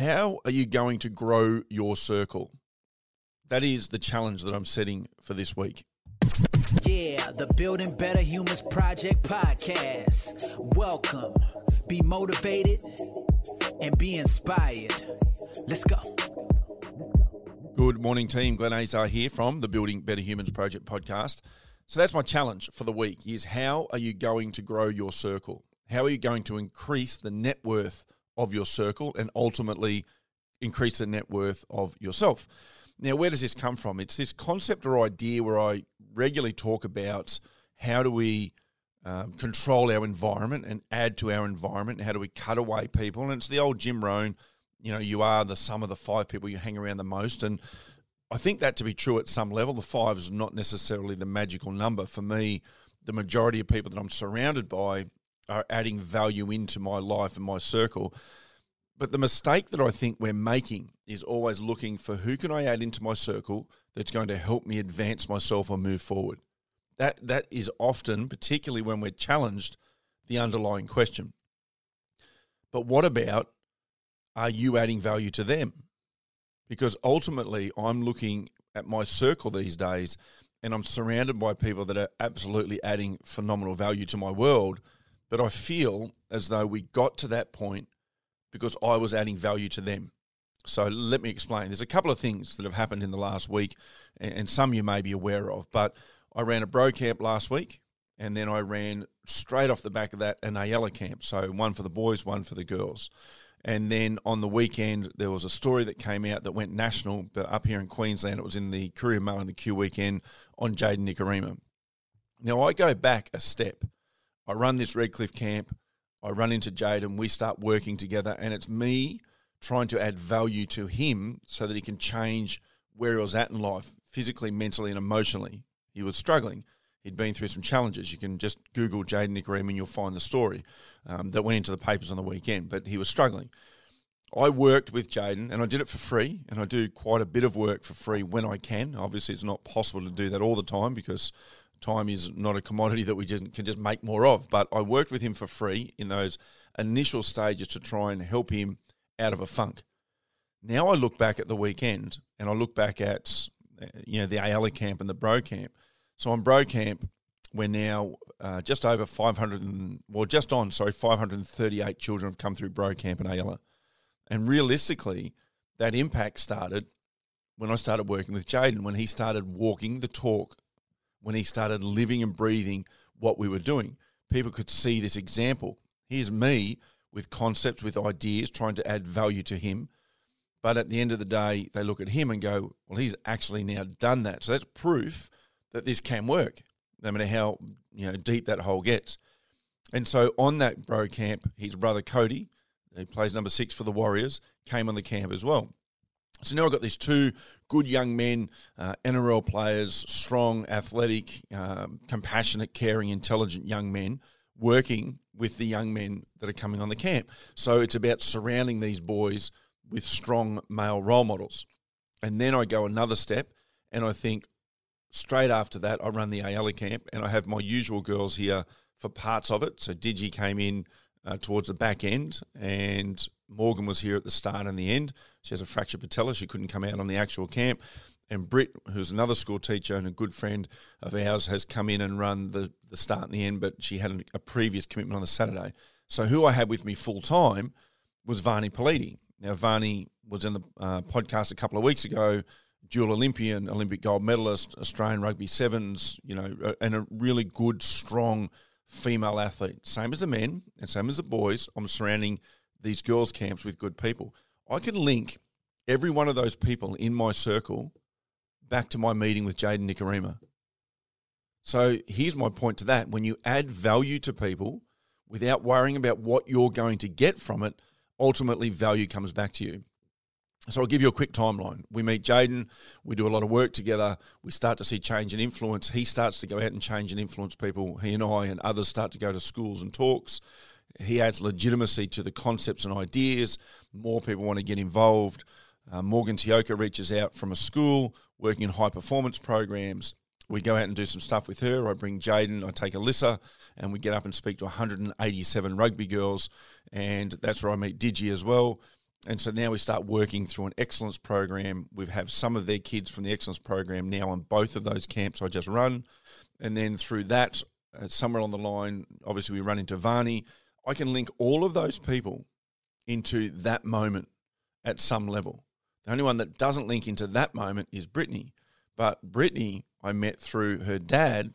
How are you going to grow your circle? That is the challenge that I'm setting for this week. Yeah, the Building Better Humans Project podcast. Welcome. Be motivated and be inspired. Let's go. Good morning, team. Glenn Azar here from the Building Better Humans Project podcast. So that's my challenge for the week is how are you going to grow your circle? How are you going to increase the net worth of your circle and ultimately increase the net worth of yourself? Now, where does this come from? It's this concept or idea where I regularly talk about how do we um, control our environment and add to our environment? How do we cut away people? And it's the old Jim Rohn, you know, you are the sum of the five people you hang around the most. And I think that to be true at some level. The five is not necessarily the magical number. For me, the majority of people that I'm surrounded by are adding value into my life and my circle. But the mistake that I think we're making is always looking for who can I add into my circle that's going to help me advance myself or move forward. That that is often, particularly when we're challenged, the underlying question. But what about are you adding value to them? Because ultimately I'm looking at my circle these days and I'm surrounded by people that are absolutely adding phenomenal value to my world but I feel as though we got to that point because I was adding value to them. So let me explain. There's a couple of things that have happened in the last week, and some you may be aware of. But I ran a bro camp last week, and then I ran straight off the back of that an Ayala camp. So one for the boys, one for the girls. And then on the weekend, there was a story that came out that went national, but up here in Queensland, it was in the Courier Mail and the Q Weekend on Jayden Nikorima. Now, I go back a step. I run this Redcliffe camp. I run into Jade and we start working together. And it's me trying to add value to him so that he can change where he was at in life, physically, mentally, and emotionally. He was struggling. He'd been through some challenges. You can just Google Jayden Nikorima and you'll find the story um, that went into the papers on the weekend. But he was struggling. I worked with Jayden and I did it for free. And I do quite a bit of work for free when I can. Obviously, it's not possible to do that all the time because time is not a commodity that we just can just make more of. But I worked with him for free in those initial stages to try and help him out of a funk. Now I look back at the weekend and I look back at you know the Ayala camp and the Bro camp. So on Bro camp, we're now uh, just over 500 and well just on sorry 538 children have come through Bro camp and Ayala. And realistically, that impact started when I started working with Jayden when he started walking the talk when he started living and breathing what we were doing. People could see this example. Here's me with concepts, with ideas, trying to add value to him. But at the end of the day, they look at him and go, well, he's actually now done that. So that's proof that this can work, no matter how you know deep that hole gets. And so on that bro camp, his brother Kodi, who plays number six for the Warriors, came on the camp as well. So now I've got these two good young men, uh, NRL players, strong, athletic, um, compassionate, caring, intelligent young men working with the young men that are coming on the camp. So it's about surrounding these boys with strong male role models. And then I go another step and I think straight after that, I run the Ayala camp and I have my usual girls here for parts of it. So Digi came in uh, towards the back end and Morgan was here at the start and the end. She has a fractured patella. She couldn't come out on the actual camp. And Britt, who's another school teacher and a good friend of ours, has come in and run the, the start and the end, but she had a, previous commitment on the Saturday. So who I had with me full time was Varney Pelite. Now, Varney was in the uh, podcast a couple of weeks ago, dual Olympian, Olympic gold medalist, Australian rugby sevens, you know, and a really good, strong female athlete. Same as the men and same as the boys. I'm surrounding – these girls' camps with good people. I can link every one of those people in my circle back to my meeting with Jayden Nikorima. So here's my point to that. When you add value to people without worrying about what you're going to get from it, ultimately value comes back to you. So I'll give you a quick timeline. We meet Jayden, we do a lot of work together, we start to see change and influence. He starts to go out and change and influence people. He and I and others start to go to schools and talks. He adds legitimacy to the concepts and ideas. More people want to get involved. Uh, Morgan Tioka reaches out from a school working in high performance programs. We go out and do some stuff with her. I bring Jayden, I take Alyssa, and we get up and speak to 187 rugby girls. And that's where I meet Digi as well. And so now we start working through an excellence program. We have some of their kids from the excellence program now on both of those camps I just run. And then through that, uh, somewhere on the line, obviously we run into Varney. I can link all of those people into that moment at some level. The only one that doesn't link into that moment is Brittany. But Brittany, I met through her dad,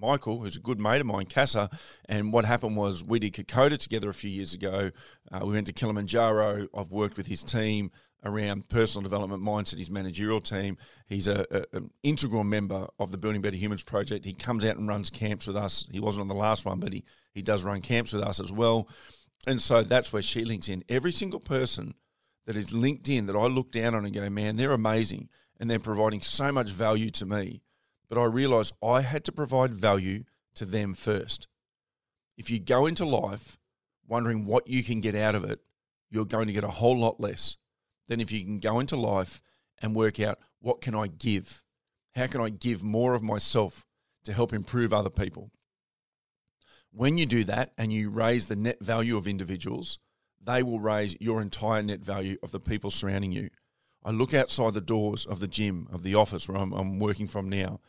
Michael, who's a good mate of mine, Casa. And what happened was we did Kokoda together a few years ago. Uh, we went to Kilimanjaro. I've worked with his team around personal development mindset, his managerial team. He's a, a, an integral member of the Building Better Humans project. He comes out and runs camps with us. He wasn't on the last one, but he, he does run camps with us as well. And so that's where she links in. Every single person that is linked in that I look down on and go, man, they're amazing and they're providing so much value to me. But I realized I had to provide value to them first. If you go into life wondering what you can get out of it, you're going to get a whole lot less than if you can go into life and work out what can I give? How can I give more of myself to help improve other people? When you do that and you raise the net value of individuals, they will raise your entire net value of the people surrounding you. I look outside the doors of the gym, of the office where I'm, I'm working from now,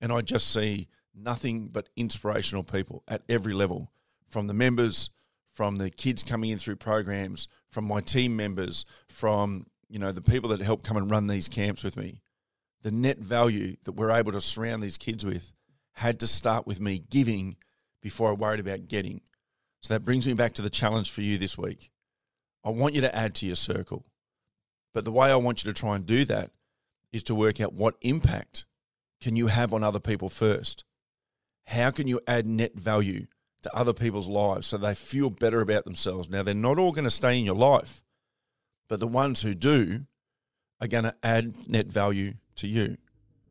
and I just see nothing but inspirational people at every level from the members, from the kids coming in through programs, from my team members, from you know the people that help come and run these camps with me. The net value that we're able to surround these kids with had to start with me giving before I worried about getting. So that brings me back to the challenge for you this week. I want you to add to your circle. But the way I want you to try and do that is to work out what impact can you have on other people first? How can you add net value to other people's lives so they feel better about themselves? Now, they're not all going to stay in your life, but the ones who do are going to add net value to you.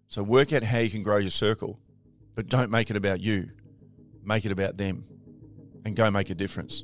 So work out how you can grow your circle, but don't make it about you. Make it about them and go make a difference.